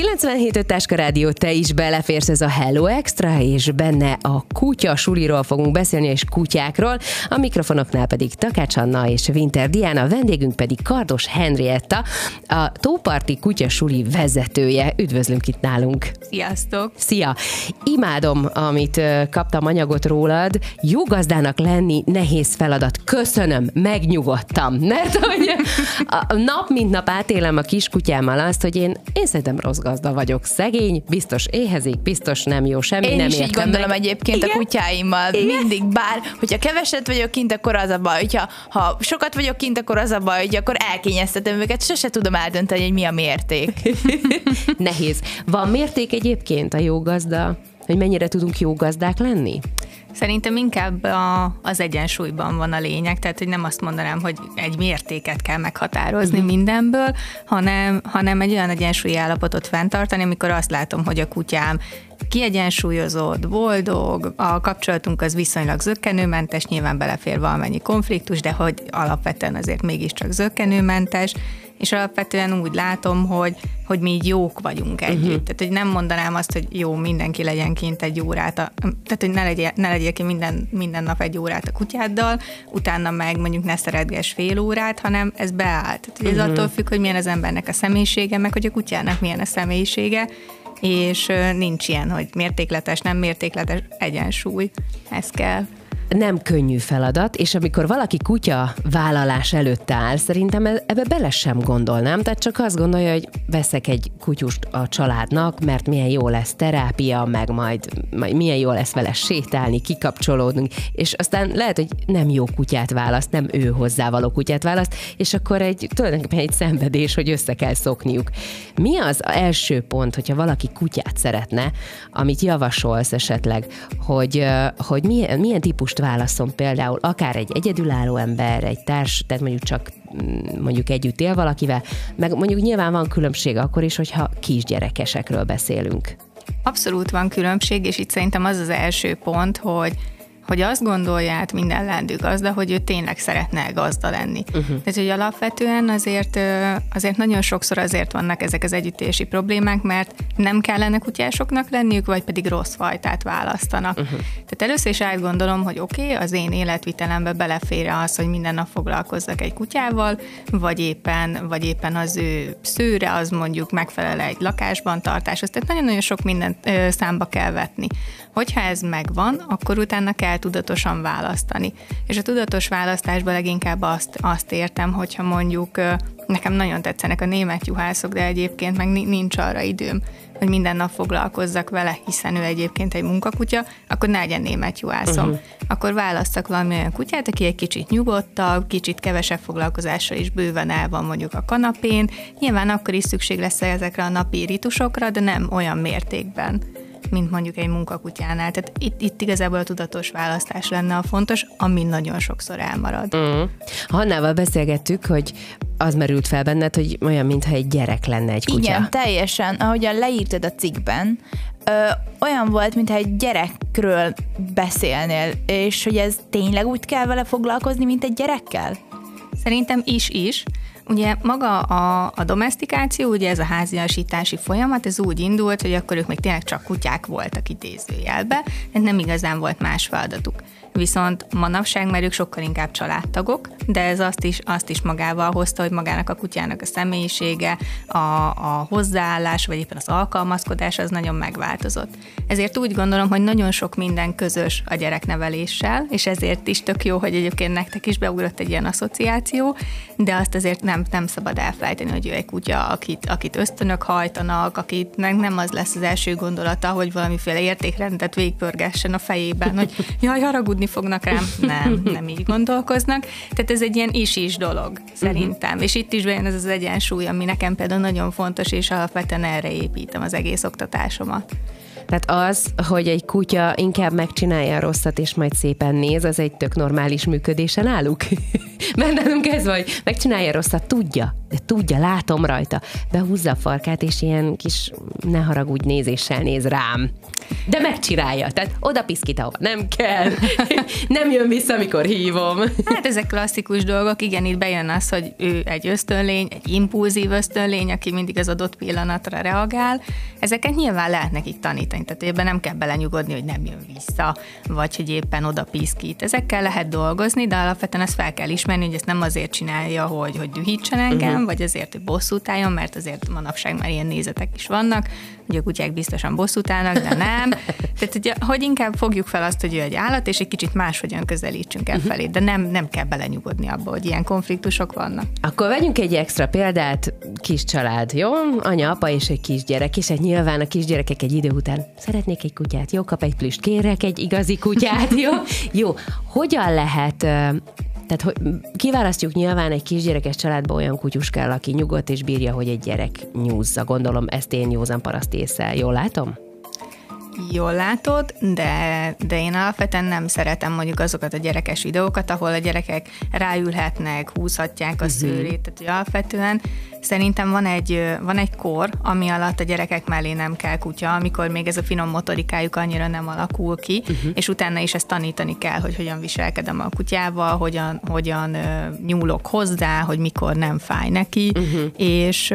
97 Táska Rádió, te is beleférsz ez a Hello Extra, és benne a kutya suliról fogunk beszélni, és kutyákról, a mikrofonoknál pedig Takács Anna és Winter Diana, vendégünk pedig Kardos Henrietta, a Tóparti Kutya Suli vezetője. Üdvözlünk itt nálunk! Sziasztok! Szia! Imádom, amit kaptam anyagot rólad. Jó gazdának lenni nehéz feladat. Köszönöm, megnyugodtam. Mert hogy a nap mint nap átélem a kiskutyámmal azt, hogy én, én szerintem rossz gazda vagyok. Szegény, biztos éhezik, biztos nem jó, semmi Én nem is így gondolom meg. egyébként Igen? a kutyáimmal. Igen? Mindig bár, hogyha keveset vagyok kint, akkor az a baj. Hogyha ha sokat vagyok kint, akkor az a baj, hogy akkor elkényeztetem őket. Sose tudom eldönteni, hogy mi a mérték. Nehéz. Van mérték egyébként a jó gazda, hogy mennyire tudunk jó gazdák lenni? Szerintem inkább a, az egyensúlyban van a lényeg, tehát hogy nem azt mondanám, hogy egy mértéket kell meghatározni uh-huh. mindenből, hanem, hanem egy olyan egyensúlyi állapotot fenntartani, amikor azt látom, hogy a kutyám kiegyensúlyozott, boldog, a kapcsolatunk az viszonylag zöggenőmentes, nyilván belefér valamennyi konfliktus, de hogy alapvetően azért mégiscsak zöggenőmentes, és alapvetően úgy látom, hogy, hogy mi így jók vagyunk együtt. Uh-huh. Tehát, hogy nem mondanám azt, hogy jó, mindenki legyen kint egy órát, a, tehát, hogy ne legyél, ne legyél ki minden, minden nap egy órát a kutyáddal, utána meg mondjuk ne szeretges fél órát, hanem ez beáll. Tehát, hogy ez uh-huh. attól függ, hogy milyen az embernek a személyisége, meg hogy a kutyának milyen a személyisége, és nincs ilyen, hogy mértékletes, nem mértékletes egyensúly. Ez kell nem könnyű feladat, és amikor valaki kutya vállalás előtt áll, szerintem e- ebbe bele sem gondolnám, tehát csak azt gondolja, hogy veszek egy kutyust a családnak, mert milyen jó lesz terápia, meg majd, majd milyen jó lesz vele sétálni, kikapcsolódnunk, és aztán lehet, hogy nem jó kutyát választ, nem ő hozzávaló kutyát választ, és akkor egy tulajdonképpen egy szenvedés, hogy össze kell szokniuk. Mi az első pont, hogyha valaki kutyát szeretne, amit javasolsz esetleg, hogy, hogy milyen, milyen típust válaszol például akár egy egyedülálló ember, egy társ, tehát mondjuk csak mm, mondjuk együtt él valakivel, meg mondjuk nyilván van különbség akkor is, hogyha kisgyerekesekről beszélünk. Abszolút van különbség, és itt szerintem az az első pont, hogy hogy azt gondolja át minden lendő gazda, hogy ő tényleg szeretne gazda lenni. Uh-huh. Tehát, hogy alapvetően azért, azért nagyon sokszor azért vannak ezek az együttési problémák, mert nem kellene kutyásoknak lenniük, vagy pedig rossz fajtát választanak. Uh-huh. Tehát először is átgondolom, hogy oké, okay, az én életvitelembe belefér az, hogy minden nap foglalkozzak egy kutyával, vagy éppen, vagy éppen az ő szőre, az mondjuk megfelel egy lakásban tartáshoz. Tehát nagyon-nagyon sok mindent ö, számba kell vetni. Hogyha ez megvan, akkor utána kell tudatosan választani. És a tudatos választásban leginkább azt, azt értem, hogyha mondjuk nekem nagyon tetszenek a német juhászok, de egyébként meg nincs arra időm, hogy minden nap foglalkozzak vele, hiszen ő egyébként egy munkakutya, akkor ne legyen német juhászom. Uh-huh. Akkor választak valami olyan kutyát, aki egy kicsit nyugodtabb, kicsit kevesebb foglalkozással is bőven el van mondjuk a kanapén. Nyilván akkor is szükség lesz ezekre a napi ritusokra, de nem olyan mértékben mint mondjuk egy munkakutyánál. Tehát itt, itt igazából a tudatos választás lenne a fontos, ami nagyon sokszor elmarad. Uh-huh. Hannával beszélgettük, hogy az merült fel benned, hogy olyan, mintha egy gyerek lenne egy kutya. Igen, teljesen. Ahogyan leírtad a cikkben, ö, olyan volt, mintha egy gyerekről beszélnél, és hogy ez tényleg úgy kell vele foglalkozni, mint egy gyerekkel? Szerintem is-is. Ugye maga a, a domestikáció, ugye ez a háziasítási folyamat, ez úgy indult, hogy akkor ők még tényleg csak kutyák voltak idézőjelbe, nem igazán volt más feladatuk. Viszont manapság, mert ők sokkal inkább családtagok, de ez azt is, azt is magával hozta, hogy magának a kutyának a személyisége, a, a hozzáállás, vagy éppen az alkalmazkodás az nagyon megváltozott. Ezért úgy gondolom, hogy nagyon sok minden közös a gyerekneveléssel, és ezért is tök jó, hogy egyébként nektek is beugrott egy ilyen asszociáció, de azt azért nem, nem szabad elfelejteni, hogy ő egy kutya, akit, akit ösztönök hajtanak, akit nem az lesz az első gondolata, hogy valamiféle értékrendet végpörgessen a fejében, hogy jaj, haragudni fognak rám. Nem, nem így gondolkoznak. Tehát ez egy ilyen is-is dolog, szerintem. Uh-huh. És itt is bejön ez az egyensúly, ami nekem például nagyon fontos, és alapvetően erre építem az egész oktatásomat. Tehát az, hogy egy kutya inkább megcsinálja a rosszat, és majd szépen néz, az egy tök normális működése náluk. Mert nálunk ez vagy, megcsinálja a rosszat, tudja, de tudja, látom rajta. Behúzza a farkát, és ilyen kis ne haragudj nézéssel néz rám. De megcsinálja, tehát oda piszkít, ahova nem kell. nem jön vissza, amikor hívom. Hát ezek klasszikus dolgok, igen, itt bejön az, hogy ő egy ösztönlény, egy impulzív ösztönlény, aki mindig az adott pillanatra reagál. Ezeket nyilván lehet nekik tanítani, tehát ebben nem kell belenyugodni, hogy nem jön vissza, vagy hogy éppen oda piszkít. Ezekkel lehet dolgozni, de alapvetően ezt fel kell ismerni, hogy ezt nem azért csinálja, hogy, hogy dühítsen engem, uh-huh. vagy azért, hogy bosszút álljon, mert azért manapság már ilyen nézetek is vannak, hogy a kutyák biztosan bosszút állnak, de nem. Tehát, hogy, hogy inkább fogjuk fel azt, hogy ő egy állat, és egy kicsit máshogyan közelítsünk el felé, de nem, nem kell belenyugodni abba, hogy ilyen konfliktusok vannak. Akkor vegyünk egy extra példát, kis család, jó? Anya, apa és egy kisgyerek, és egy nyilván a kisgyerekek egy idő után szeretnék egy kutyát, jó, kap egy plüst, kérek egy igazi kutyát, jó? Jó, hogyan lehet tehát hogy kiválasztjuk nyilván egy kisgyerekes családba olyan kutyus kell, aki nyugodt és bírja, hogy egy gyerek nyúzza. Gondolom ezt én józan paraszt észre. Jól látom? Jól látod, de, de én alapvetően nem szeretem mondjuk azokat a gyerekes videókat, ahol a gyerekek ráülhetnek, húzhatják a uh-huh. szőrét, tehát hogy alapvetően Szerintem van egy, van egy kor, ami alatt a gyerekek mellé nem kell kutya, amikor még ez a finom motorikájuk annyira nem alakul ki, uh-huh. és utána is ezt tanítani kell, hogy hogyan viselkedem a kutyával, hogyan, hogyan nyúlok hozzá, hogy mikor nem fáj neki, uh-huh. és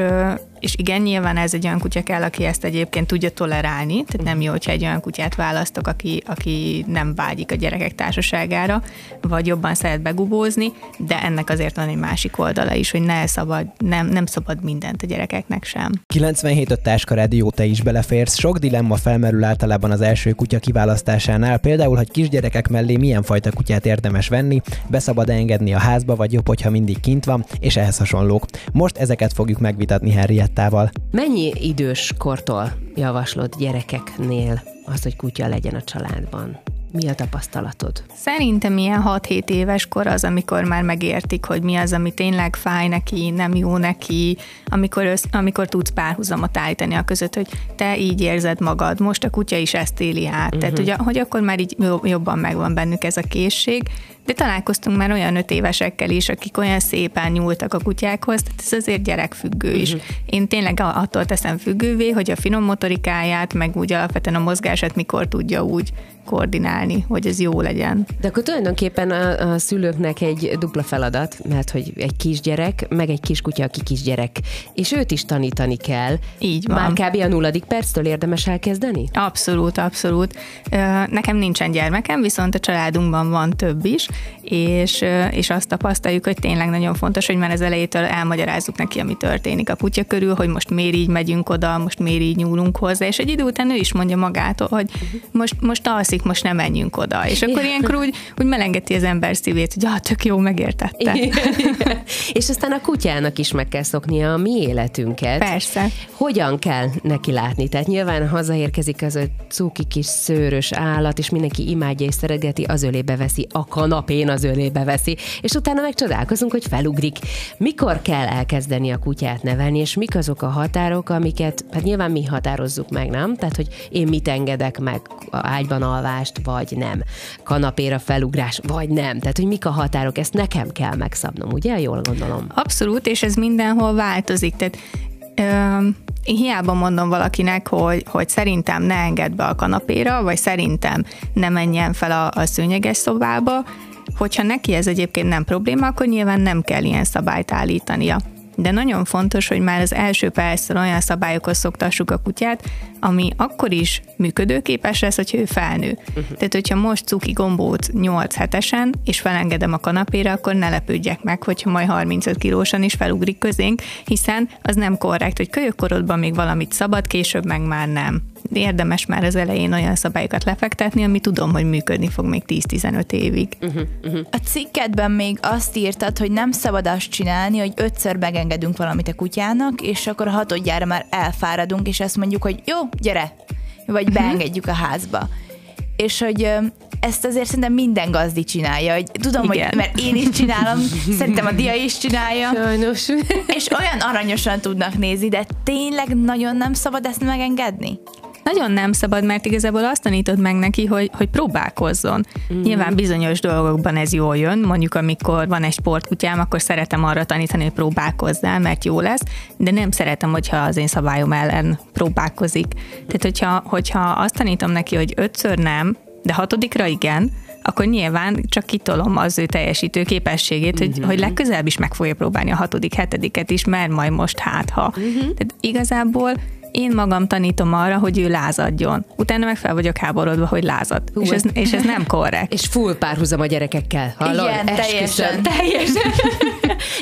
és igen, nyilván ez egy olyan kutya kell, aki ezt egyébként tudja tolerálni, tehát nem jó, hogyha egy olyan kutyát választok, aki, aki nem vágyik a gyerekek társaságára, vagy jobban szeret begubózni, de ennek azért van egy másik oldala is, hogy ne szabad, nem, nem szabad mindent a gyerekeknek sem. 97 a Táska Rádió, te is beleférsz. Sok dilemma felmerül általában az első kutya kiválasztásánál, például, hogy kisgyerekek mellé milyen fajta kutyát érdemes venni, beszabad engedni a házba, vagy jobb, hogyha mindig kint van, és ehhez hasonlók. Most ezeket fogjuk megvitatni Henriettával. Mennyi idős kortól javaslod gyerekeknél az, hogy kutya legyen a családban? Mi a tapasztalatod? Szerintem ilyen 6-7 éves kor az, amikor már megértik, hogy mi az, ami tényleg fáj neki, nem jó neki, amikor, össz, amikor tudsz párhuzamot állítani a között, hogy te így érzed magad, most a kutya is ezt éli át. Uh-huh. Tehát, hogy, hogy akkor már így jobban megvan bennük ez a készség, de találkoztunk már olyan öt évesekkel is, akik olyan szépen nyúltak a kutyákhoz, tehát ez azért gyerekfüggő is. Uh-huh. Én tényleg attól teszem függővé, hogy a finom motorikáját, meg úgy alapvetően a mozgását mikor tudja úgy koordinálni, hogy ez jó legyen. De akkor tulajdonképpen a, a szülőknek egy dupla feladat, mert hogy egy kisgyerek, meg egy kiskutya, aki kisgyerek, és őt is tanítani kell. Így van. Már kb. a nulladik perctől érdemes elkezdeni? Abszolút, abszolút. Nekem nincsen gyermekem, viszont a családunkban van több is, és, és azt tapasztaljuk, hogy tényleg nagyon fontos, hogy már az elejétől elmagyarázzuk neki, ami történik a kutya körül, hogy most miért így megyünk oda, most miért így nyúlunk hozzá, és egy idő után ő is mondja magától, hogy most, most alszik, most nem menjünk oda. És akkor ilyenkor úgy, úgy melengeti az ember szívét, hogy ah, tök jó, megértette. Igen, igen. És aztán a kutyának is meg kell szoknia a mi életünket. Persze. Hogyan kell neki látni? Tehát nyilván hazaérkezik az a cuki kis szőrös állat, és mindenki imádja és szereteti, az ölébe veszi a kanap kanapén az ölébe veszi, és utána meg csodálkozunk, hogy felugrik. Mikor kell elkezdeni a kutyát nevelni, és mik azok a határok, amiket, hát nyilván mi határozzuk meg, nem? Tehát, hogy én mit engedek meg, ágyban alvást, vagy nem. Kanapéra felugrás, vagy nem. Tehát, hogy mik a határok, ezt nekem kell megszabnom, ugye? Jól gondolom. Abszolút, és ez mindenhol változik. Tehát ö, én hiába mondom valakinek, hogy, hogy szerintem ne engedd be a kanapéra, vagy szerintem ne menjen fel a, a szőnyeges szobába, Hogyha neki ez egyébként nem probléma, akkor nyilván nem kell ilyen szabályt állítania. De nagyon fontos, hogy már az első perctől olyan szabályokhoz szoktassuk a kutyát, ami akkor is működőképes lesz, hogy ő felnő. Uh-huh. Tehát, hogyha most cuki gombót 8 hetesen, és felengedem a kanapére, akkor ne lepődjek meg, hogyha majd 35 kilósan is felugrik közénk, hiszen az nem korrekt, hogy kölyökkorodban még valamit szabad, később meg már nem érdemes már az elején olyan szabályokat lefektetni, ami tudom, hogy működni fog még 10-15 évig. Uh-huh, uh-huh. A cikketben még azt írtad, hogy nem szabad azt csinálni, hogy ötször megengedünk valamit a kutyának, és akkor a hatodjára már elfáradunk, és azt mondjuk, hogy jó, gyere, vagy uh-huh. beengedjük a házba. És hogy ezt azért szerintem minden gazdi csinálja, hogy tudom, Igen. hogy mert én is csinálom, szerintem a dia is csinálja. Sajnos. És olyan aranyosan tudnak nézni, de tényleg nagyon nem szabad ezt megengedni? Nagyon nem szabad, mert igazából azt tanítod meg neki, hogy, hogy próbálkozzon. Mm. Nyilván bizonyos dolgokban ez jól jön, mondjuk amikor van egy sportkutyám, akkor szeretem arra tanítani, hogy próbálkozzál, mert jó lesz, de nem szeretem, hogyha az én szabályom ellen próbálkozik. Tehát, hogyha, hogyha azt tanítom neki, hogy ötször nem, de hatodikra igen, akkor nyilván csak kitolom az ő teljesítő képességét, hogy, uh-huh. hogy legközelebb is meg fogja próbálni a hatodik, hetediket is, mert majd most hát ha. Uh-huh. Tehát igazából én magam tanítom arra, hogy ő lázadjon. Utána meg fel vagyok háborodva, hogy lázad. és ez, és ez nem korrekt. És full párhuzam a gyerekekkel. Hallod? Igen, teljesen. teljesen.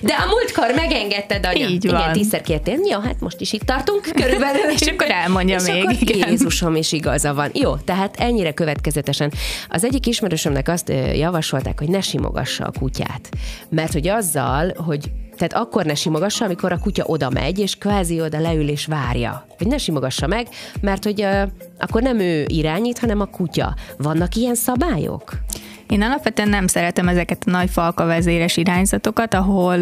De a múltkor megengedted, anya. Így van. Igen, tízszer kértél. Ja, hát most is itt tartunk körülbelül. és akkor elmondja és még. Akkor igen. Jézusom is igaza van. Jó, tehát ennyire következetesen. Az egyik ismerősömnek azt javasolták, hogy ne simogassa a kutyát. Mert hogy azzal, hogy tehát akkor ne simogassa, amikor a kutya oda megy, és kvázi oda leül és várja. Hogy ne simogassa meg, mert hogy uh, akkor nem ő irányít, hanem a kutya. Vannak ilyen szabályok? Én alapvetően nem szeretem ezeket a nagy falka vezéres irányzatokat, ahol,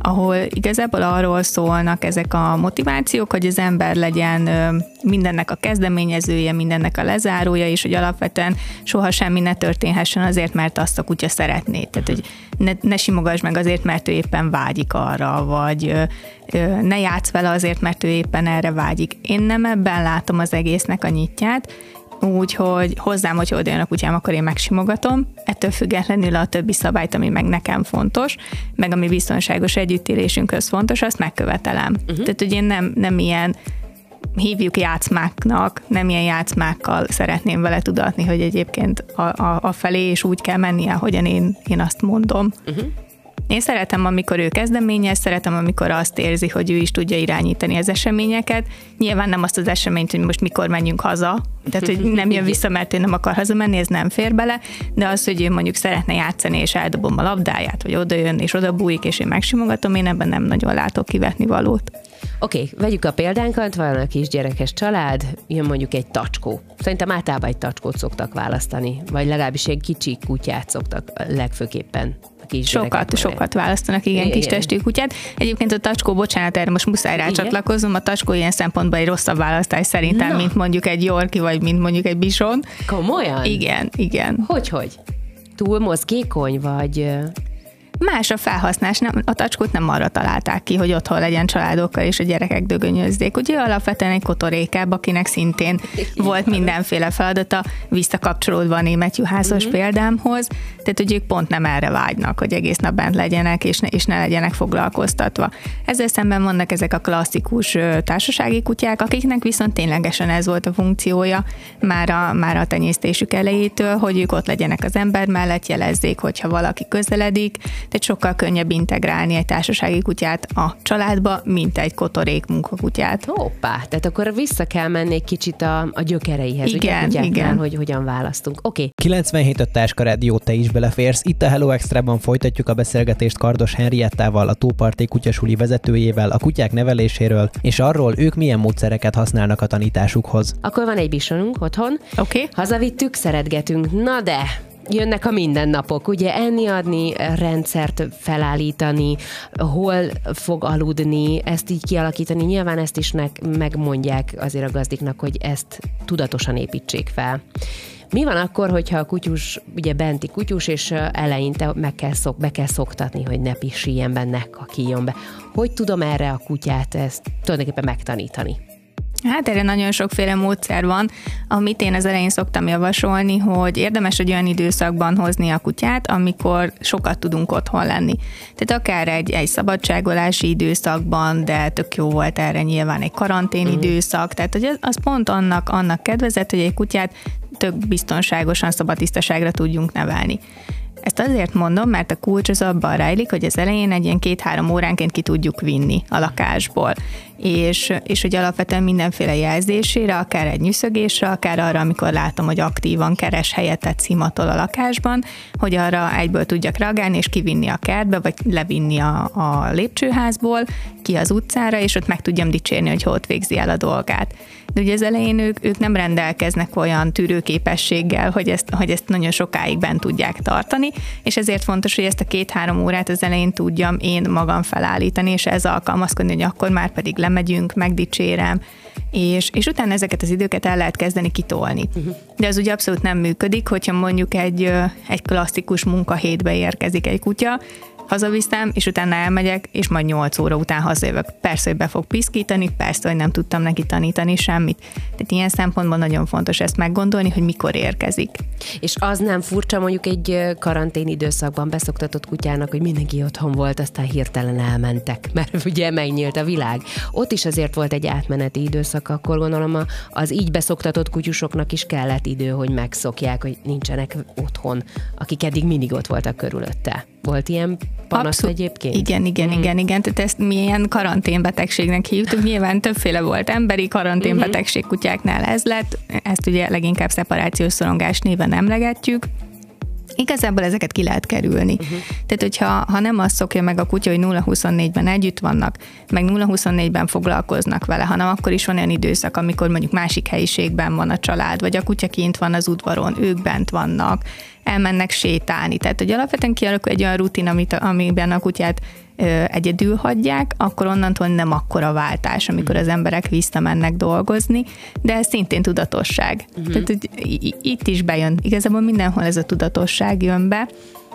ahol igazából arról szólnak ezek a motivációk, hogy az ember legyen mindennek a kezdeményezője, mindennek a lezárója, és hogy alapvetően soha semmi ne történhessen azért, mert azt a kutya szeretné. Tehát, hogy ne, ne simogass meg azért, mert ő éppen vágyik arra, vagy ne játsz vele azért, mert ő éppen erre vágyik. Én nem ebben látom az egésznek a nyitját, úgyhogy hozzám, hogy oda jön a kutyám, akkor én megsimogatom, ettől függetlenül a többi szabályt, ami meg nekem fontos, meg ami biztonságos együttélésünkhöz fontos, azt megkövetelem. Uh-huh. Tehát, hogy én nem, nem ilyen hívjuk játszmáknak, nem ilyen játszmákkal szeretném vele tudatni, hogy egyébként a, a, a felé és úgy kell mennie, ahogyan én, én azt mondom. Uh-huh. Én szeretem, amikor ő kezdeményez, szeretem, amikor azt érzi, hogy ő is tudja irányítani az eseményeket. Nyilván nem azt az eseményt, hogy most mikor menjünk haza, tehát hogy nem jön vissza, mert ő nem akar hazamenni, ez nem fér bele, de az, hogy ő mondjuk szeretne játszani, és eldobom a labdáját, vagy oda jön, és oda bújik, és én megsimogatom, én ebben nem nagyon látok kivetni valót. Oké, okay, vegyük a példánkat, van a kisgyerekes család, jön mondjuk egy tacskó. Szerintem általában egy tacskót szoktak választani, vagy legalábbis egy kicsi kutyát szoktak legfőképpen Sokat, sokat választanak, igen, igen, kis testű kutyát. Egyébként a tacskó, bocsánat, erre most muszáj rácsatlakozom, a tacskó ilyen szempontból egy rosszabb választás szerintem, Na. mint mondjuk egy Yorki, vagy mint mondjuk egy Bison. Komolyan? Igen, igen. Hogy, hogy? Túl mozgékony, vagy... Más a felhasználás, nem, a tacskót nem arra találták ki, hogy otthon legyen családokkal és a gyerekek dögönyözzék. Ugye alapvetően egy kotorékább, akinek szintén volt mindenféle feladata, visszakapcsolódva a német juhászos uh-huh. példámhoz, tehát hogy ők pont nem erre vágynak, hogy egész nap bent legyenek, és ne, és ne legyenek foglalkoztatva. Ezzel szemben vannak ezek a klasszikus társasági kutyák, akiknek viszont ténylegesen ez volt a funkciója már a, már a tenyésztésük elejétől, hogy ők ott legyenek az ember mellett, jelezzék, hogyha valaki közeledik, tehát sokkal könnyebb integrálni egy társasági kutyát a családba, mint egy kotorék munkakutyát. Hoppá, tehát akkor vissza kell menni egy kicsit a, a gyökereihez, igen, ugye, igen. hogy hogyan választunk. Oké. Okay. 97 a Táska Rádió, te is beleférsz. Itt a Hello Extra-ban folytatjuk a beszélgetést Kardos Henriettával, a Túlparti kutyasuli vezetőjével, a kutyák neveléséről, és arról, ők milyen módszereket használnak a tanításukhoz. Akkor van egy bisonunk otthon. Oké. Okay. Hazavittük, szeretgetünk. Na de, jönnek a mindennapok, ugye enni adni, rendszert felállítani, hol fog aludni, ezt így kialakítani. Nyilván ezt is megmondják azért a gazdiknak, hogy ezt tudatosan építsék fel. Mi van akkor, hogyha a kutyus, ugye benti kutyus, és eleinte meg kell szok, be kell szoktatni, hogy ne pisíjen be, ne kakíjon be. Hogy tudom erre a kutyát ezt tulajdonképpen megtanítani? Hát erre nagyon sokféle módszer van, amit én az elején szoktam javasolni, hogy érdemes egy olyan időszakban hozni a kutyát, amikor sokat tudunk otthon lenni. Tehát akár egy, egy szabadságolási időszakban, de tök jó volt erre nyilván egy karantén uh-huh. időszak, tehát hogy az, az pont annak, annak kedvezett, hogy egy kutyát tök biztonságosan, szabadisztaságra tudjunk nevelni. Ezt azért mondom, mert a kulcs az abban rejlik, hogy az elején egy ilyen két-három óránként ki tudjuk vinni a lakásból. És, és hogy alapvetően mindenféle jelzésére, akár egy nyűszögésre, akár arra, amikor látom, hogy aktívan keres helyet, szimatol a lakásban, hogy arra egyből tudjak reagálni, és kivinni a kertbe, vagy levinni a, a lépcsőházból, ki az utcára, és ott meg tudjam dicsérni, hogy hol végzi el a dolgát de ugye az elején ők, ők nem rendelkeznek olyan tűrőképességgel, hogy ezt, hogy ezt nagyon sokáig bent tudják tartani, és ezért fontos, hogy ezt a két-három órát az elején tudjam én magam felállítani, és ez alkalmazkodni, hogy akkor már pedig lemegyünk, megdicsérem, és, és utána ezeket az időket el lehet kezdeni kitolni. Uh-huh. De ez ugye abszolút nem működik, hogyha mondjuk egy, egy klasszikus munkahétbe érkezik egy kutya, hazaviszem, és utána elmegyek, és majd 8 óra után hazajövök. Persze, hogy be fog piszkítani, persze, hogy nem tudtam neki tanítani semmit. Tehát ilyen szempontból nagyon fontos ezt meggondolni, hogy mikor érkezik. És az nem furcsa mondjuk egy karantén időszakban beszoktatott kutyának, hogy mindenki otthon volt, aztán hirtelen elmentek, mert ugye megnyílt a világ. Ott is azért volt egy átmeneti időszak, akkor gondolom az így beszoktatott kutyusoknak is kellett idő, hogy megszokják, hogy nincsenek otthon, akik eddig mindig ott voltak körülötte. Volt ilyen panasz Abszolút. egyébként? Igen, igen, mm. igen, igen. Tehát ezt milyen karanténbetegségnek hívtuk. Nyilván többféle volt emberi karanténbetegség kutyáknál ez lett. Ezt ugye leginkább szeparációs szorongás néven emlegetjük. Igazából ezeket ki lehet kerülni. Uh-huh. Tehát, hogyha ha nem azt szokja meg a kutya, hogy 0-24-ben együtt vannak, meg 0-24-ben foglalkoznak vele, hanem akkor is van olyan időszak, amikor mondjuk másik helyiségben van a család, vagy a kutya kint van az udvaron, ők bent vannak, elmennek sétálni. Tehát, hogy alapvetően kialakul egy olyan rutin, amit, amiben a kutyát egyedül hagyják, akkor onnantól nem akkora váltás, amikor az emberek visszamennek dolgozni, de ez szintén tudatosság. Uh-huh. Tehát, hogy itt is bejön. Igazából mindenhol ez a tudatosság jön be,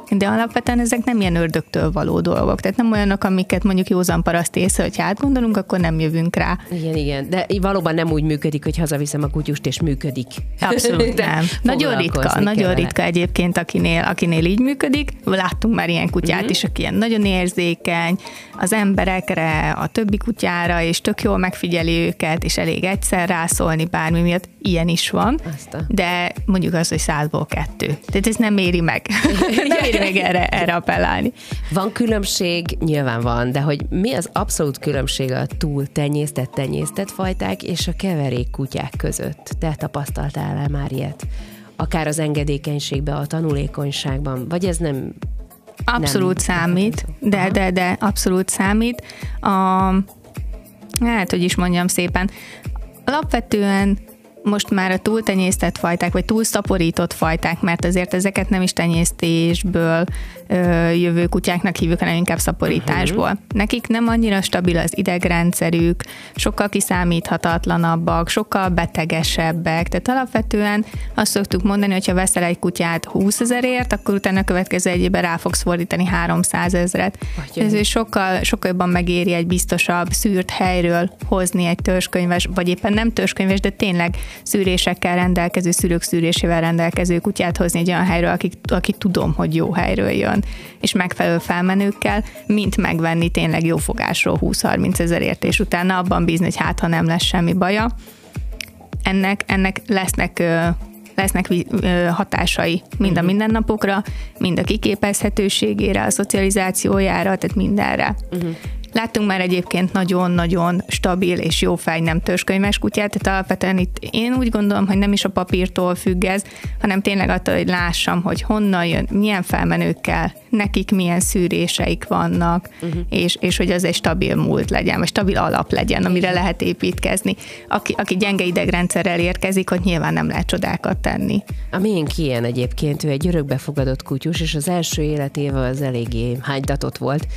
de alapvetően ezek nem ilyen ördögtől való dolgok. Tehát nem olyanok, amiket mondjuk józan paraszt észre, hogy átgondolunk, akkor nem jövünk rá. Igen, igen. De valóban nem úgy működik, hogy hazaviszem a kutyust, és működik. Abszolút nem. nagyon ritka, nagyon ritka egyébként, akinél, akinél így működik. Láttunk már ilyen kutyát uh-huh. is, aki ilyen nagyon érzékeny, az emberekre, a többi kutyára, és tök jól megfigyeli őket, és elég egyszer rászólni bármi miatt. Ilyen is van. Aztán. De mondjuk az, hogy százból kettő. Tehát ez nem éri meg. nem éri még erre, erre appellálni. Van különbség? Nyilván van, de hogy mi az abszolút különbség a túl tenyésztett, tenyésztett fajták és a keverék kutyák között? Te tapasztaltál-e már ilyet? Akár az engedékenységben, a tanulékonyságban, vagy ez nem Abszolút nem számít, de, de, de abszolút számít. A, hát, hogy is mondjam szépen, alapvetően most már a túltenyésztett fajták, vagy túlszaporított fajták, mert azért ezeket nem is tenyésztésből ö, jövő kutyáknak hívjuk, hanem inkább szaporításból. Uh-huh. Nekik nem annyira stabil az idegrendszerük, sokkal kiszámíthatatlanabbak, sokkal betegesebbek, tehát alapvetően azt szoktuk mondani, hogy ha veszel egy kutyát 20 ezerért, akkor utána a következő egyében rá fogsz fordítani 300 ezeret. Ez sokkal, sokkal jobban megéri egy biztosabb, szűrt helyről hozni egy törzskönyves, vagy éppen nem törzskönyves, de tényleg szűrésekkel rendelkező, szülők szűrésével rendelkező kutyát hozni egy olyan helyről, aki, aki tudom, hogy jó helyről jön, és megfelelő felmenőkkel, mint megvenni tényleg jó fogásról 20-30 ezerért, és utána abban bízni, hogy hát, ha nem lesz semmi baja. Ennek, ennek lesznek lesznek hatásai mind a mhm. mindennapokra, mind a kiképezhetőségére, a szocializációjára, tehát mindenre. Uh-huh. Láttunk már egyébként nagyon-nagyon stabil és jó fej nem törzskönyves kutyát, tehát alapvetően itt én úgy gondolom, hogy nem is a papírtól függ ez, hanem tényleg attól, hogy lássam, hogy honnan jön, milyen felmenőkkel, nekik milyen szűréseik vannak, uh-huh. és, és hogy az egy stabil múlt legyen, vagy stabil alap legyen, amire lehet építkezni. Aki, aki gyenge idegrendszerrel érkezik, hogy nyilván nem lehet csodákat tenni. A miénk ilyen egyébként, ő egy örökbefogadott kutyus, és az első életével az eléggé hánydatott volt,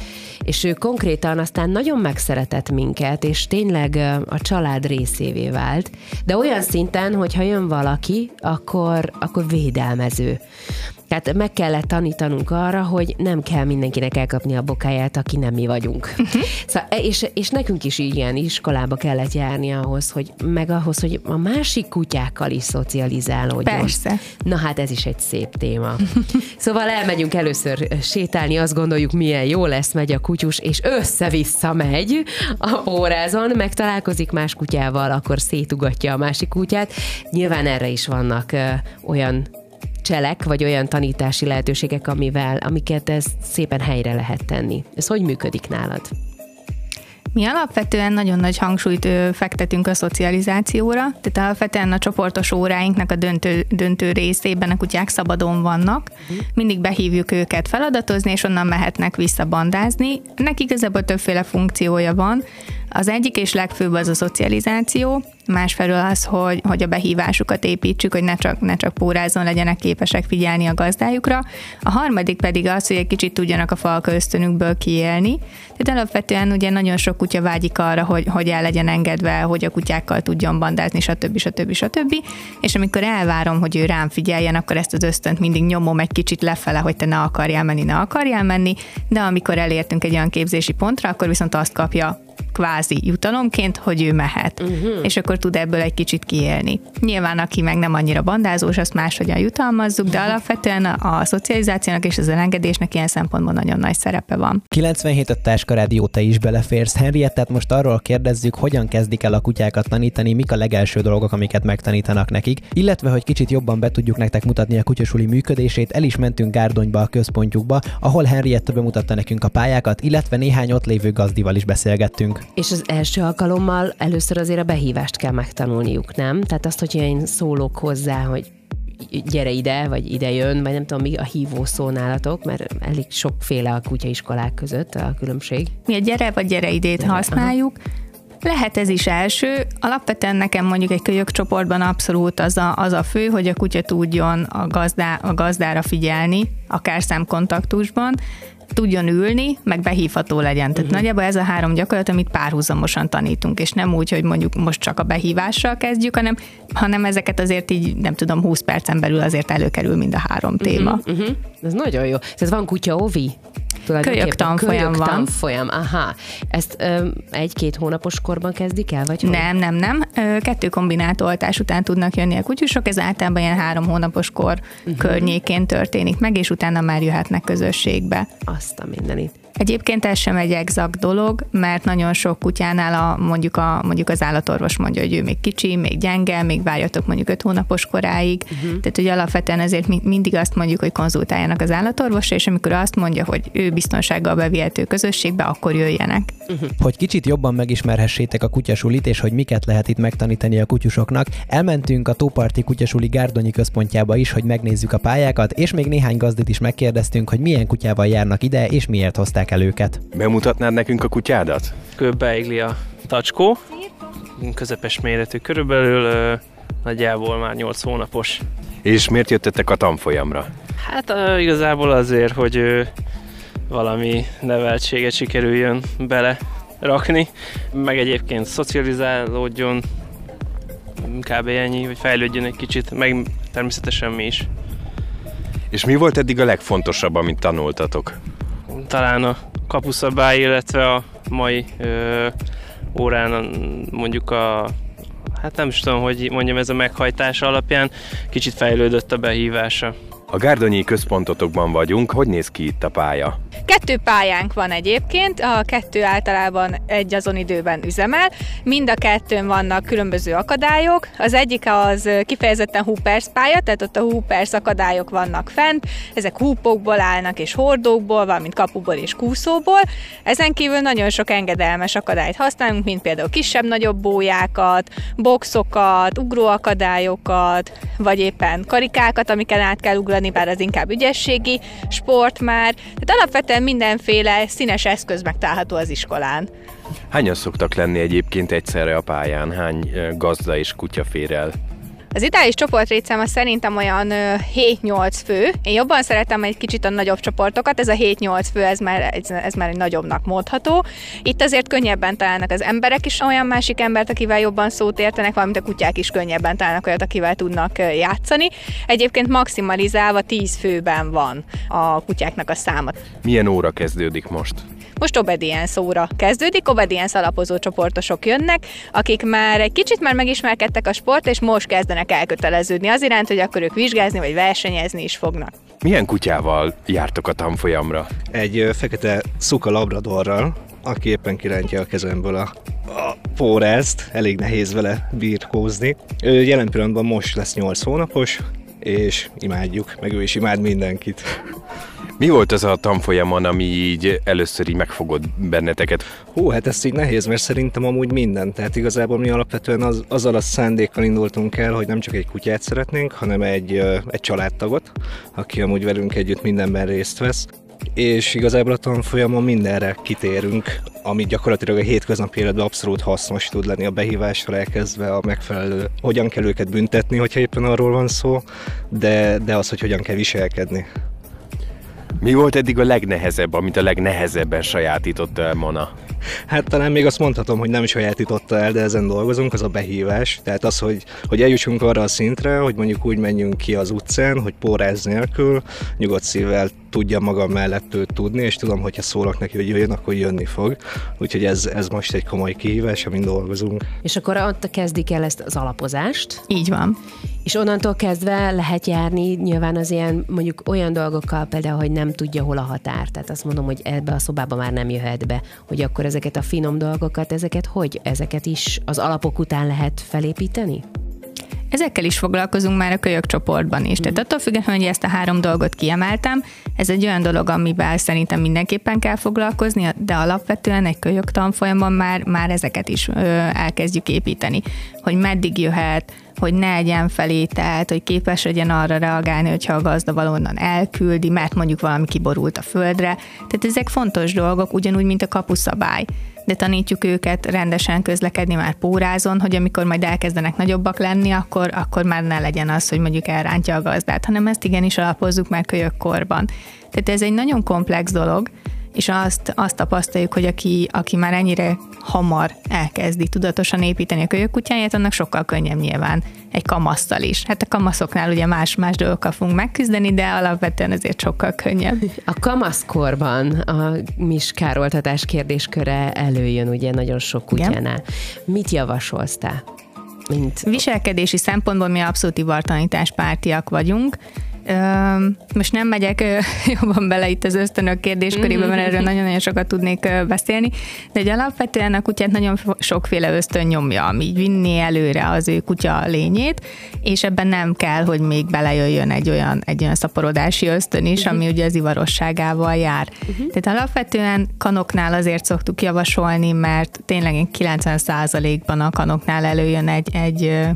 és ő konkrétan aztán nagyon megszeretett minket, és tényleg a család részévé vált, de olyan szinten, hogy ha jön valaki, akkor, akkor védelmező. Tehát meg kellett tanítanunk arra, hogy nem kell mindenkinek elkapni a bokáját, aki nem mi vagyunk. Uh-huh. Szóval, és, és nekünk is ilyen iskolába kellett járni ahhoz, hogy meg ahhoz, hogy a másik kutyákkal is szocializálódjon. Persze. Na hát ez is egy szép téma. szóval elmegyünk először sétálni, azt gondoljuk, milyen jó lesz, megy a kutyus, és össze-vissza megy a pórázon, megtalálkozik más kutyával, akkor szétugatja a másik kutyát. Nyilván erre is vannak ö, olyan cselek, vagy olyan tanítási lehetőségek, amivel, amiket ez szépen helyre lehet tenni. Ez hogy működik nálad? Mi alapvetően nagyon nagy hangsúlyt fektetünk a szocializációra, tehát alapvetően a csoportos óráinknak a döntő, döntő részében a kutyák szabadon vannak, uh-huh. mindig behívjuk őket feladatozni, és onnan mehetnek vissza bandázni. Nekik igazából többféle funkciója van. Az egyik és legfőbb az a szocializáció, másfelől az, hogy, hogy a behívásukat építsük, hogy ne csak, ne csak pórázon legyenek képesek figyelni a gazdájukra. A harmadik pedig az, hogy egy kicsit tudjanak a falka ösztönükből kiélni. Tehát alapvetően ugye nagyon sok kutya vágyik arra, hogy, hogy el legyen engedve, hogy a kutyákkal tudjon bandázni, stb. stb. stb. És amikor elvárom, hogy ő rám figyeljen, akkor ezt az ösztönt mindig nyomom egy kicsit lefele, hogy te ne akarjál menni, ne akarjál menni, de amikor elértünk egy olyan képzési pontra, akkor viszont azt kapja kvázi jutalomként, hogy ő mehet, uh-huh. és akkor tud ebből egy kicsit kiélni. Nyilván, aki meg nem annyira bandázós, azt máshogyan jutalmazzuk, de alapvetően a, a szocializációnak és az elengedésnek ilyen szempontból nagyon nagy szerepe van. 97 a Táska Rádió, te is beleférsz. Henriettet most arról kérdezzük, hogyan kezdik el a kutyákat tanítani, mik a legelső dolgok, amiket megtanítanak nekik, illetve hogy kicsit jobban be tudjuk nektek mutatni a kutyasuli működését, el is mentünk Gárdonyba a központjukba, ahol Henrietta bemutatta nekünk a pályákat, illetve néhány ott lévő gazdival is beszélgettünk. És az első alkalommal először azért a behívást kell megtanulniuk, nem? Tehát azt, hogyha én szólok hozzá, hogy gyere ide, vagy ide jön, vagy nem tudom mi a hívó szó nálatok, mert elég sokféle a kutyaiskolák között a különbség. Mi a gyere vagy gyere idét gyere, használjuk. Aha. Lehet ez is első. Alapvetően nekem mondjuk egy kölyök csoportban abszolút az a, az a fő, hogy a kutya tudjon a, gazdá, a gazdára figyelni, akár szemkontaktusban, tudjon ülni, meg behívható legyen. Tehát uh-huh. nagyjából ez a három gyakorlat, amit párhuzamosan tanítunk, és nem úgy, hogy mondjuk most csak a behívással kezdjük, hanem, hanem ezeket azért így, nem tudom, 20 percen belül azért előkerül mind a három téma. Uh-huh, uh-huh. Ez nagyon jó. Ez van kutya ovi? Kölyök tanfolyam van. tanfolyam, aha. Ezt egy-két hónapos korban kezdik el, vagy? Nem, nem, nem. Ö, kettő kombinált oltás után tudnak jönni a kutyusok, ez általában ilyen három hónapos kor uh-huh. környékén történik meg, és utána már jöhetnek közösségbe. Azt a mindenit. Egyébként ez sem egy exakt dolog, mert nagyon sok kutyánál a, mondjuk, a, mondjuk az állatorvos mondja, hogy ő még kicsi, még gyenge, még várjatok mondjuk 5 hónapos koráig. Uh-huh. Tehát, hogy alapvetően ezért mindig azt mondjuk, hogy konzultáljanak az állatorvosra, és amikor azt mondja, hogy ő biztonsággal bevihető közösségbe, akkor jöjjenek. Uh-huh. Hogy kicsit jobban megismerhessétek a kutyasulit, és hogy miket lehet itt megtanítani a kutyusoknak, elmentünk a Tóparti Kutyasuli Gárdonyi központjába is, hogy megnézzük a pályákat, és még néhány gazdit is megkérdeztünk, hogy milyen kutyával járnak ide, és miért hozták el őket. Bemutatnád nekünk a kutyádat? Beigli a tacskó, közepes méretű körülbelül, nagyjából már 8 hónapos. És miért jöttetek a tanfolyamra? Hát igazából azért, hogy valami neveltséget sikerüljön bele rakni, meg egyébként szocializálódjon, kb. ennyi, hogy fejlődjön egy kicsit, meg természetesen mi is. És mi volt eddig a legfontosabb, amit tanultatok? Talán a kapuszabály, illetve a mai ö, órán mondjuk a hát nem is tudom, hogy mondjam, ez a meghajtás alapján kicsit fejlődött a behívása. A Gárdonyi központotokban vagyunk, hogy néz ki itt a pálya? Kettő pályánk van egyébként, a kettő általában egy azon időben üzemel. Mind a kettőn vannak különböző akadályok. Az egyik az kifejezetten Hoopers pálya, tehát ott a Hoopers akadályok vannak fent. Ezek húpokból állnak és hordókból, valamint kapuból és kúszóból. Ezen kívül nagyon sok engedelmes akadályt használunk, mint például kisebb-nagyobb bójákat, boxokat, ugróakadályokat, vagy éppen karikákat, amiken át kell ugrani, bár az inkább ügyességi sport már. Tehát alapvetően mindenféle színes eszköz megtalálható az iskolán. Hányan szoktak lenni egyébként egyszerre a pályán? Hány gazda és kutya fér el? Az ideális csoportrétszám az szerintem olyan 7-8 fő. Én jobban szeretem egy kicsit a nagyobb csoportokat, ez a 7-8 fő, ez már, ez, ez már egy nagyobbnak mondható. Itt azért könnyebben találnak az emberek is olyan másik embert, akivel jobban szót értenek, valamint a kutyák is könnyebben találnak olyat, akivel tudnak játszani. Egyébként maximalizálva 10 főben van a kutyáknak a száma. Milyen óra kezdődik most? Most obedience óra kezdődik, obedience alapozó csoportosok jönnek, akik már egy kicsit már megismerkedtek a sport, és most kezdenek elköteleződni az iránt, hogy akkor ők vizsgázni vagy versenyezni is fognak. Milyen kutyával jártok a tanfolyamra? Egy fekete szuka labradorral, aki éppen kirántja a kezemből a, a pórázt, elég nehéz vele birkózni. Ő jelen pillanatban most lesz 8 hónapos, és imádjuk, meg ő is imád mindenkit. Mi volt az a tanfolyamon, ami így először így megfogott benneteket? Hú, hát ezt így nehéz, mert szerintem amúgy minden. Tehát igazából mi alapvetően az, azzal a szándékkal indultunk el, hogy nem csak egy kutyát szeretnénk, hanem egy, egy családtagot, aki amúgy velünk együtt mindenben részt vesz. És igazából a tanfolyamon mindenre kitérünk, ami gyakorlatilag a hétköznapi életben abszolút hasznos tud lenni a behívástól elkezdve a megfelelő, hogyan kell őket büntetni, hogyha éppen arról van szó, de, de az, hogy hogyan kell viselkedni. Mi volt eddig a legnehezebb, amit a legnehezebben sajátította el Mana? Hát talán még azt mondhatom, hogy nem sajátította el, de ezen dolgozunk, az a behívás. Tehát az, hogy, hogy eljussunk arra a szintre, hogy mondjuk úgy menjünk ki az utcán, hogy póráz nélkül, nyugodt szívvel tudja magam mellett őt tudni, és tudom, hogyha szólok neki, hogy jöjjön, akkor jönni fog. Úgyhogy ez, ez most egy komoly kihívás, amin dolgozunk. És akkor ott kezdik el ezt az alapozást. Így van. És onnantól kezdve lehet járni nyilván az ilyen mondjuk olyan dolgokkal például, hogy nem tudja, hol a határ. Tehát azt mondom, hogy ebbe a szobába már nem jöhet be, hogy akkor ezeket a finom dolgokat, ezeket hogy? Ezeket is az alapok után lehet felépíteni? Ezekkel is foglalkozunk már a kölyök csoportban is. Tehát attól függetlenül, hogy ezt a három dolgot kiemeltem, ez egy olyan dolog, amivel szerintem mindenképpen kell foglalkozni, de alapvetően egy kölyök tanfolyamban már, már ezeket is ö, elkezdjük építeni. Hogy meddig jöhet, hogy ne egyen felé, tehát hogy képes legyen arra reagálni, hogyha a gazda valonnan elküldi, mert mondjuk valami kiborult a földre. Tehát ezek fontos dolgok, ugyanúgy, mint a kapuszabály de tanítjuk őket rendesen közlekedni már pórázon, hogy amikor majd elkezdenek nagyobbak lenni, akkor, akkor már ne legyen az, hogy mondjuk elrántja a gazdát, hanem ezt igenis alapozzuk már kölyökkorban. Tehát ez egy nagyon komplex dolog, és azt, azt tapasztaljuk, hogy aki, aki már ennyire hamar elkezdi tudatosan építeni a kölyökkutyáját, annak sokkal könnyebb nyilván egy kamasztal is. Hát a kamaszoknál ugye más-más dolgokkal fogunk megküzdeni, de alapvetően azért sokkal könnyebb. A kamaszkorban a miskároltatás kérdésköre előjön ugye nagyon sok kutyánál. Igen. Mit javasolsz te? Mint... Viselkedési szempontból mi abszolút ivartanítás pártiak vagyunk, most nem megyek jobban bele itt az ösztönök kérdéskörébe, mert erről nagyon-nagyon sokat tudnék beszélni, de egy alapvetően a kutyát nagyon sokféle ösztön nyomja, ami vinni előre az ő kutya lényét, és ebben nem kell, hogy még belejöjjön egy olyan, egy olyan szaporodási ösztön is, ami ugye az ivarosságával jár. Tehát alapvetően kanoknál azért szoktuk javasolni, mert tényleg 90%-ban a kanoknál előjön egy, egy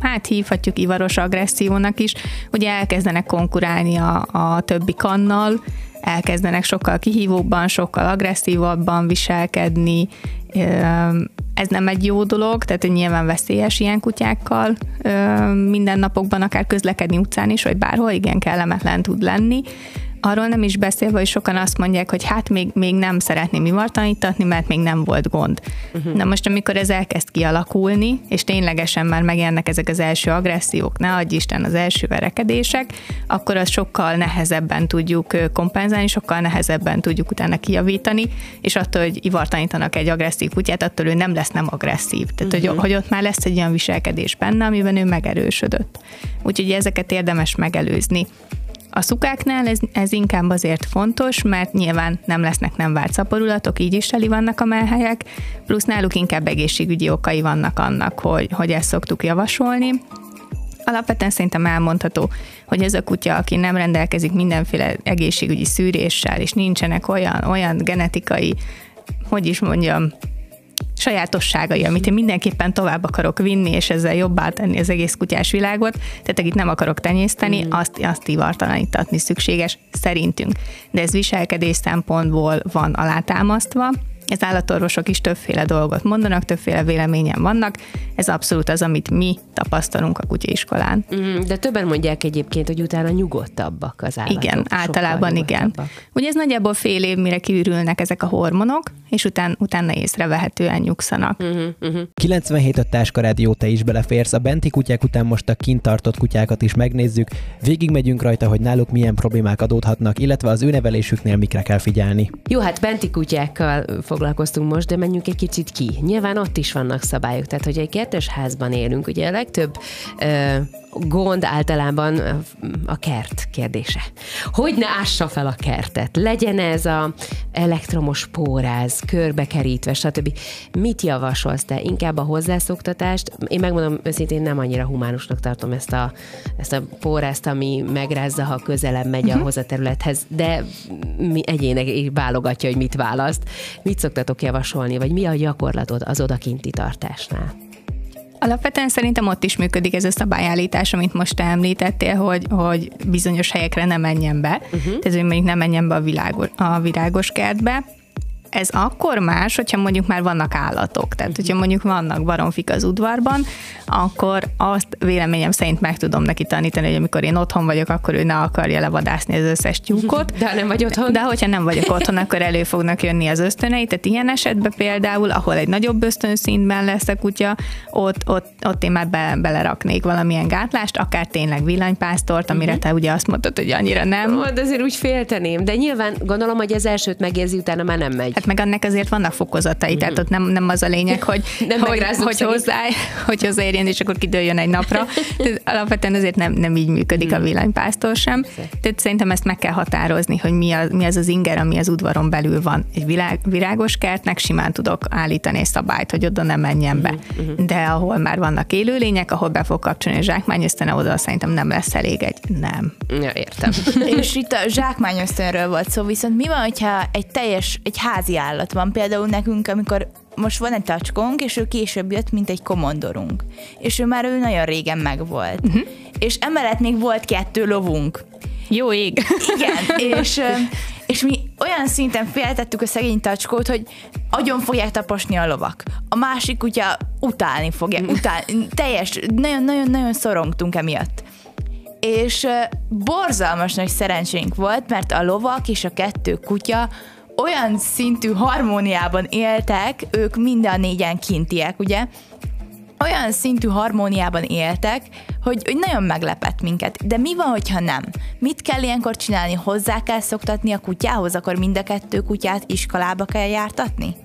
hát hívhatjuk ivaros agressziónak is, ugye elkezdenek konkurálni a, a többi kannal, elkezdenek sokkal kihívóbban, sokkal agresszívabban viselkedni. Ez nem egy jó dolog, tehát nyilván veszélyes ilyen kutyákkal minden napokban akár közlekedni utcán is, vagy bárhol, igen, kellemetlen tud lenni. Arról nem is beszélve, hogy sokan azt mondják, hogy hát még, még nem szeretném ivartanítatni, mert még nem volt gond. Uh-huh. Na most, amikor ez elkezd kialakulni, és ténylegesen már megjelennek ezek az első agressziók, ne adj Isten az első verekedések, akkor azt sokkal nehezebben tudjuk kompenzálni, sokkal nehezebben tudjuk utána kijavítani, és attól, hogy ivartanítanak egy agresszív kutyát, attól ő nem lesz nem agresszív. Tehát, uh-huh. hogy, hogy ott már lesz egy olyan viselkedés benne, amiben ő megerősödött. Úgyhogy ezeket érdemes megelőzni. A szukáknál ez, ez inkább azért fontos, mert nyilván nem lesznek nem várt szaporulatok, így is teli vannak a melhelyek, plusz náluk inkább egészségügyi okai vannak annak, hogy, hogy ezt szoktuk javasolni. Alapvetően szerintem elmondható, hogy ez a kutya, aki nem rendelkezik mindenféle egészségügyi szűréssel, és nincsenek olyan, olyan genetikai, hogy is mondjam, sajátosságai, amit én mindenképpen tovább akarok vinni, és ezzel jobbá tenni az egész kutyás világot, tehát akit nem akarok tenyészteni, mm. azt, azt ivartalanítatni szükséges szerintünk. De ez viselkedés szempontból van alátámasztva, az állatorvosok is többféle dolgot mondanak, többféle véleményen vannak. Ez abszolút az, amit mi tapasztalunk a kutyaiskolán. Mm, de többen mondják egyébként, hogy utána nyugodtabbak az állatok. Igen, általában igen. Ugye ez nagyjából fél év, mire kiürülnek ezek a hormonok, és után, utána észrevehetően nyugszanak. Uh-huh, uh-huh. 97 a Táska Rádió, te is beleférsz. A benti kutyák után most a kint tartott kutyákat is megnézzük. Végigmegyünk rajta, hogy náluk milyen problémák adódhatnak, illetve az ő nevelésüknél mikre kell figyelni. Jó, hát benti kutyákkal foglalkoztunk most, de menjünk egy kicsit ki. Nyilván ott is vannak szabályok, tehát hogy egy kertes házban élünk, ugye a legtöbb ö, gond általában a kert kérdése. Hogy ne ássa fel a kertet? Legyen ez a elektromos póráz, körbekerítve, stb. Mit javasolsz te? Inkább a hozzászoktatást? Én megmondom őszintén, nem annyira humánusnak tartom ezt a, ezt a pórázt, ami megrázza, ha közelebb megy uh-huh. ahhoz a területhez, de mi egyének válogatja, hogy mit választ. Mit szoktatok javasolni, vagy mi a gyakorlatod az odakinti tartásnál? Alapvetően szerintem ott is működik ez a szabályállítás, amit most te említettél, hogy, hogy bizonyos helyekre ne menjen be. Uh-huh. Tehát, hogy mondjuk nem menjen be a, világos, a virágos kertbe, ez akkor más, hogyha mondjuk már vannak állatok. Tehát, hogyha mondjuk vannak baromfik az udvarban, akkor azt véleményem szerint meg tudom neki tanítani, hogy amikor én otthon vagyok, akkor ő ne akarja levadászni az összes tyúkot. De nem vagy otthon. De hogyha nem vagyok otthon, akkor elő fognak jönni az ösztönei. Tehát ilyen esetben például, ahol egy nagyobb ösztönszintben lesz a kutya, ott, ott, ott én már be, beleraknék valamilyen gátlást, akár tényleg villanypásztort, amire uh-huh. te ugye azt mondtad, hogy annyira nem. De azért úgy félteném. De nyilván gondolom, hogy az elsőt megérzi, utána már nem megy. Hát meg ennek azért vannak fokozatai, mm-hmm. tehát ott nem, nem az a lényeg, hogy, nem hogy, hogy, hozzá, hogy hozzáérjen, és akkor kidőljön egy napra. Tehát alapvetően azért nem, nem így működik mm. a villanypásztor sem. Tehát szerintem ezt meg kell határozni, hogy mi, a, mi az az inger, ami az udvaron belül van. Egy világ, virágos kertnek simán tudok állítani egy szabályt, hogy oda nem menjen be. Mm-hmm. De ahol már vannak élőlények, ahol be fog kapcsolni a zsákmány, aztán oda szerintem nem lesz elég egy nem. Ja, értem. és itt a zsákmány volt szó, viszont mi van, hogyha egy teljes, egy házi állat van. Például nekünk, amikor most van egy tacskónk, és ő később jött, mint egy komondorunk. És ő már ő nagyon régen megvolt. Uh-huh. És emellett még volt kettő lovunk. Jó ég. Igen, és, és mi olyan szinten féltettük a szegény tacskót, hogy agyon fogják taposni a lovak. A másik kutya utálni fogja, utálni. Teljes, nagyon-nagyon-nagyon szorongtunk emiatt. És borzalmas nagy szerencsénk volt, mert a lovak és a kettő kutya olyan szintű harmóniában éltek, ők mind a négyen kintiek, ugye? Olyan szintű harmóniában éltek, hogy, hogy nagyon meglepett minket. De mi van, hogyha nem? Mit kell ilyenkor csinálni? Hozzá kell szoktatni a kutyához, akkor mind a kettő kutyát iskolába kell jártatni?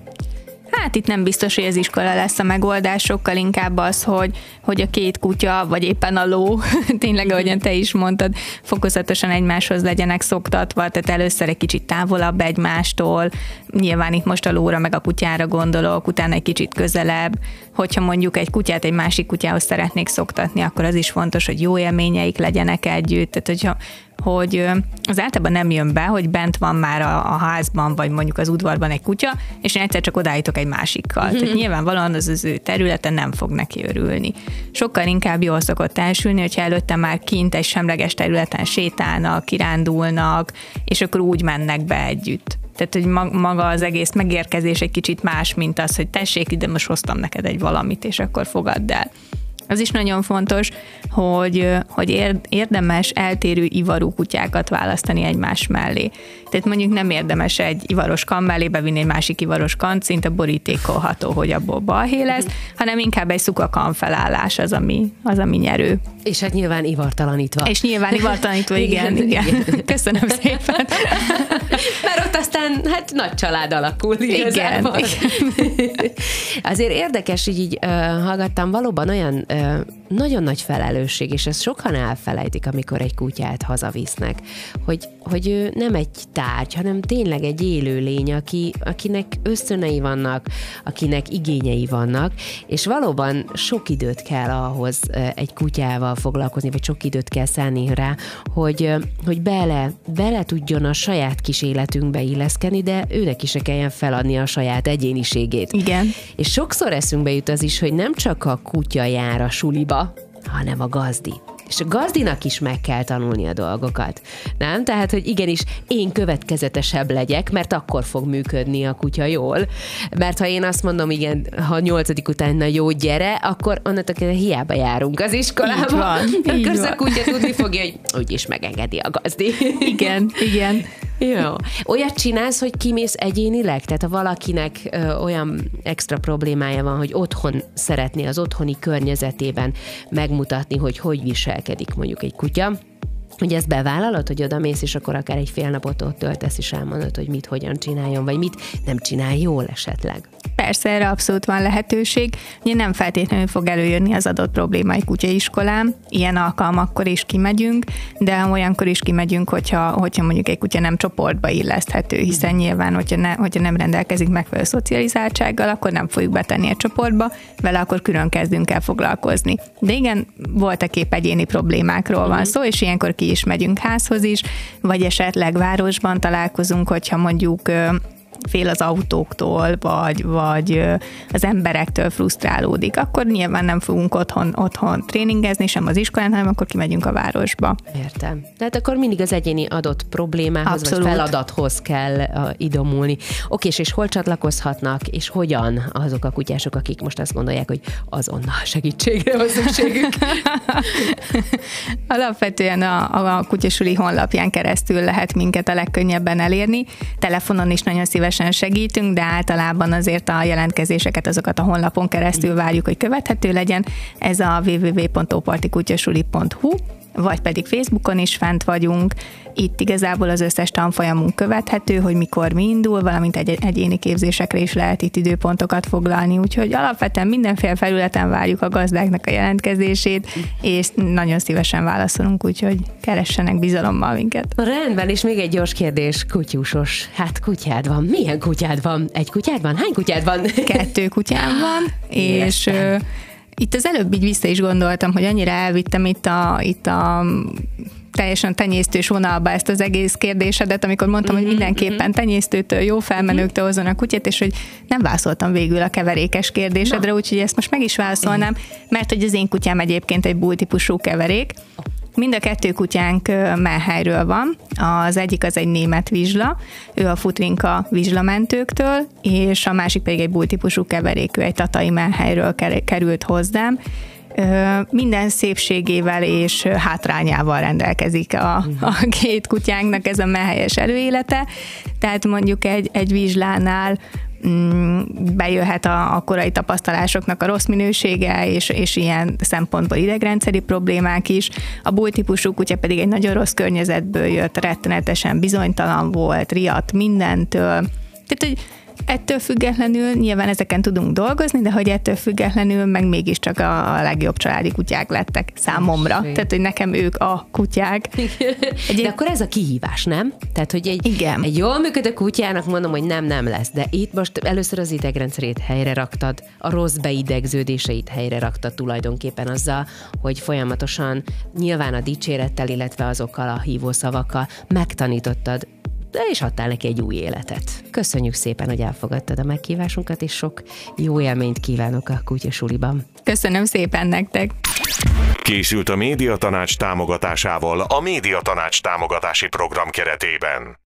Hát itt nem biztos, hogy az iskola lesz a megoldás, sokkal inkább az, hogy, hogy a két kutya, vagy éppen a ló, tényleg ahogyan te is mondtad, fokozatosan egymáshoz legyenek szoktatva, tehát először egy kicsit távolabb egymástól, nyilván itt most a lóra meg a kutyára gondolok, utána egy kicsit közelebb, hogyha mondjuk egy kutyát egy másik kutyához szeretnék szoktatni, akkor az is fontos, hogy jó élményeik legyenek együtt, tehát hogyha hogy az általában nem jön be, hogy bent van már a, a házban, vagy mondjuk az udvarban egy kutya, és én egyszer csak odállítok egy másikkal. Mm-hmm. Tehát nyilvánvalóan az az ő területen nem fog neki örülni. Sokkal inkább jól szokott elsülni, hogyha előtte már kint egy semleges területen sétálnak, kirándulnak, és akkor úgy mennek be együtt. Tehát, hogy maga az egész megérkezés egy kicsit más, mint az, hogy tessék, ide most hoztam neked egy valamit, és akkor fogadd el. Az is nagyon fontos, hogy, hogy érdemes eltérő ivarú kutyákat választani egymás mellé. Tehát mondjuk nem érdemes egy ivaros kan mellé bevinni egy másik ivaros kan, szinte borítékolható, hogy abból balhé lesz, hanem inkább egy szukakan felállás az, ami, az, ami nyerő. És hát nyilván ivartalanítva. És nyilván ivartalanítva, igen, igen. igen. Köszönöm szépen. Mert ott aztán hát nagy család alakul igazából. Igen. Azért érdekes, hogy így uh, hallgattam, valóban olyan uh, Yeah. Nagyon nagy felelősség, és ezt sokan elfelejtik, amikor egy kutyát hazavisznek, hogy, hogy ő nem egy tárgy, hanem tényleg egy élő lény, aki, akinek ösztönei vannak, akinek igényei vannak, és valóban sok időt kell ahhoz egy kutyával foglalkozni, vagy sok időt kell szállni rá, hogy, hogy bele, bele tudjon a saját kis életünkbe illeszkedni, de őnek is se kelljen feladni a saját egyéniségét. Igen. És sokszor eszünkbe jut az is, hogy nem csak a kutya jár a suliba, hanem a gazdi. És a gazdinak is meg kell tanulni a dolgokat. Nem? Tehát, hogy igenis én következetesebb legyek, mert akkor fog működni a kutya jól. Mert ha én azt mondom, igen, ha nyolcadik után na jó, gyere, akkor onnantól kezdve hiába járunk az iskolába. Így van, akkor így van. a kutya tudni fogja, hogy úgyis megengedi a gazdi. Igen, igen. Jó. Olyat csinálsz, hogy kimész egyénileg? Tehát ha valakinek ö, olyan extra problémája van, hogy otthon szeretné az otthoni környezetében megmutatni, hogy hogy viselkedik mondjuk egy kutya, hogy ezt bevállalod, hogy oda mész, és akkor akár egy fél napot ott töltesz, és elmondod, hogy mit, hogyan csináljon, vagy mit nem csinál jól esetleg. Persze, erre abszolút van lehetőség. Ugye nem feltétlenül fog előjönni az adott probléma egy kutyaiskolán. Ilyen alkalmakkor is kimegyünk, de olyankor is kimegyünk, hogyha, hogyha mondjuk egy kutya nem csoportba illeszthető, hiszen nyilván, hogyha, ne, hogyha nem rendelkezik megfelelő szocializáltsággal, akkor nem fogjuk betenni a csoportba, vele akkor külön kezdünk el foglalkozni. De igen, voltak épp egyéni problémákról van szó, és ilyenkor ki is megyünk házhoz is, vagy esetleg városban találkozunk, hogyha mondjuk fél az autóktól, vagy, vagy az emberektől frusztrálódik, akkor nyilván nem fogunk otthon, otthon tréningezni, sem az iskolán, hanem akkor kimegyünk a városba. Értem. Tehát akkor mindig az egyéni adott problémához, Abszolút. vagy feladathoz kell idomulni. Oké, és, és hol csatlakozhatnak, és hogyan azok a kutyások, akik most azt gondolják, hogy azonnal segítségre van szükségük? Alapvetően a, a kutyasuli honlapján keresztül lehet minket a legkönnyebben elérni. Telefonon is nagyon szívesen segítünk, de általában azért a jelentkezéseket azokat a honlapon keresztül várjuk, hogy követhető legyen. Ez a www.opartikutyasuli.hu vagy pedig Facebookon is fent vagyunk. Itt igazából az összes tanfolyamunk követhető, hogy mikor mi indul, valamint egy egyéni képzésekre is lehet itt időpontokat foglalni, úgyhogy alapvetően mindenféle felületen várjuk a gazdáknak a jelentkezését, és nagyon szívesen válaszolunk, úgyhogy keressenek bizalommal minket. Rendben, és még egy gyors kérdés, kutyusos. Hát kutyád van. Milyen kutyád van? Egy kutyád van? Hány kutyád van? Kettő kutyám van, és Értem itt az előbb így vissza is gondoltam, hogy annyira elvittem itt a, itt a teljesen tenyésztős vonalba ezt az egész kérdésedet, amikor mondtam, hogy mhm, mindenképpen mhm. tenyésztőtől, jó felmenőktől hozzon a kutyát, és hogy nem válaszoltam végül a keverékes kérdésedre, úgyhogy ezt most meg is válaszolnám, mert hogy az én kutyám egyébként egy típusú keverék, Mind a kettő kutyánk Melhelyről van. Az egyik az egy német vizsla, ő a futrinka vizslamentőktől, és a másik pedig egy bultípusú keverékű, egy tatai Melhelyről került hozzám minden szépségével és hátrányával rendelkezik a, a két kutyánknak ez a mehelyes előélete. Tehát mondjuk egy, egy vizslánál bejöhet a, a korai tapasztalásoknak a rossz minősége, és, és ilyen szempontból idegrendszeri problémák is. A bull típusú kutya pedig egy nagyon rossz környezetből jött, rettenetesen bizonytalan volt, riadt mindentől. Tehát, hogy ettől függetlenül nyilván ezeken tudunk dolgozni, de hogy ettől függetlenül meg mégiscsak a, a legjobb családi kutyák lettek számomra. Ség. Tehát, hogy nekem ők a kutyák. Egy, de akkor ez a kihívás, nem? Tehát, hogy egy, Igen. egy jól működő kutyának mondom, hogy nem, nem lesz, de itt most először az idegrendszerét helyre raktad, a rossz beidegződéseit helyre raktad tulajdonképpen azzal, hogy folyamatosan nyilván a dicsérettel, illetve azokkal a hívószavakkal megtanítottad de is adtál neki egy új életet. Köszönjük szépen, hogy elfogadtad a meghívásunkat, és sok jó élményt kívánok a kutyasuliban. Köszönöm szépen nektek! Készült a Média Tanács támogatásával a Média Tanács támogatási program keretében.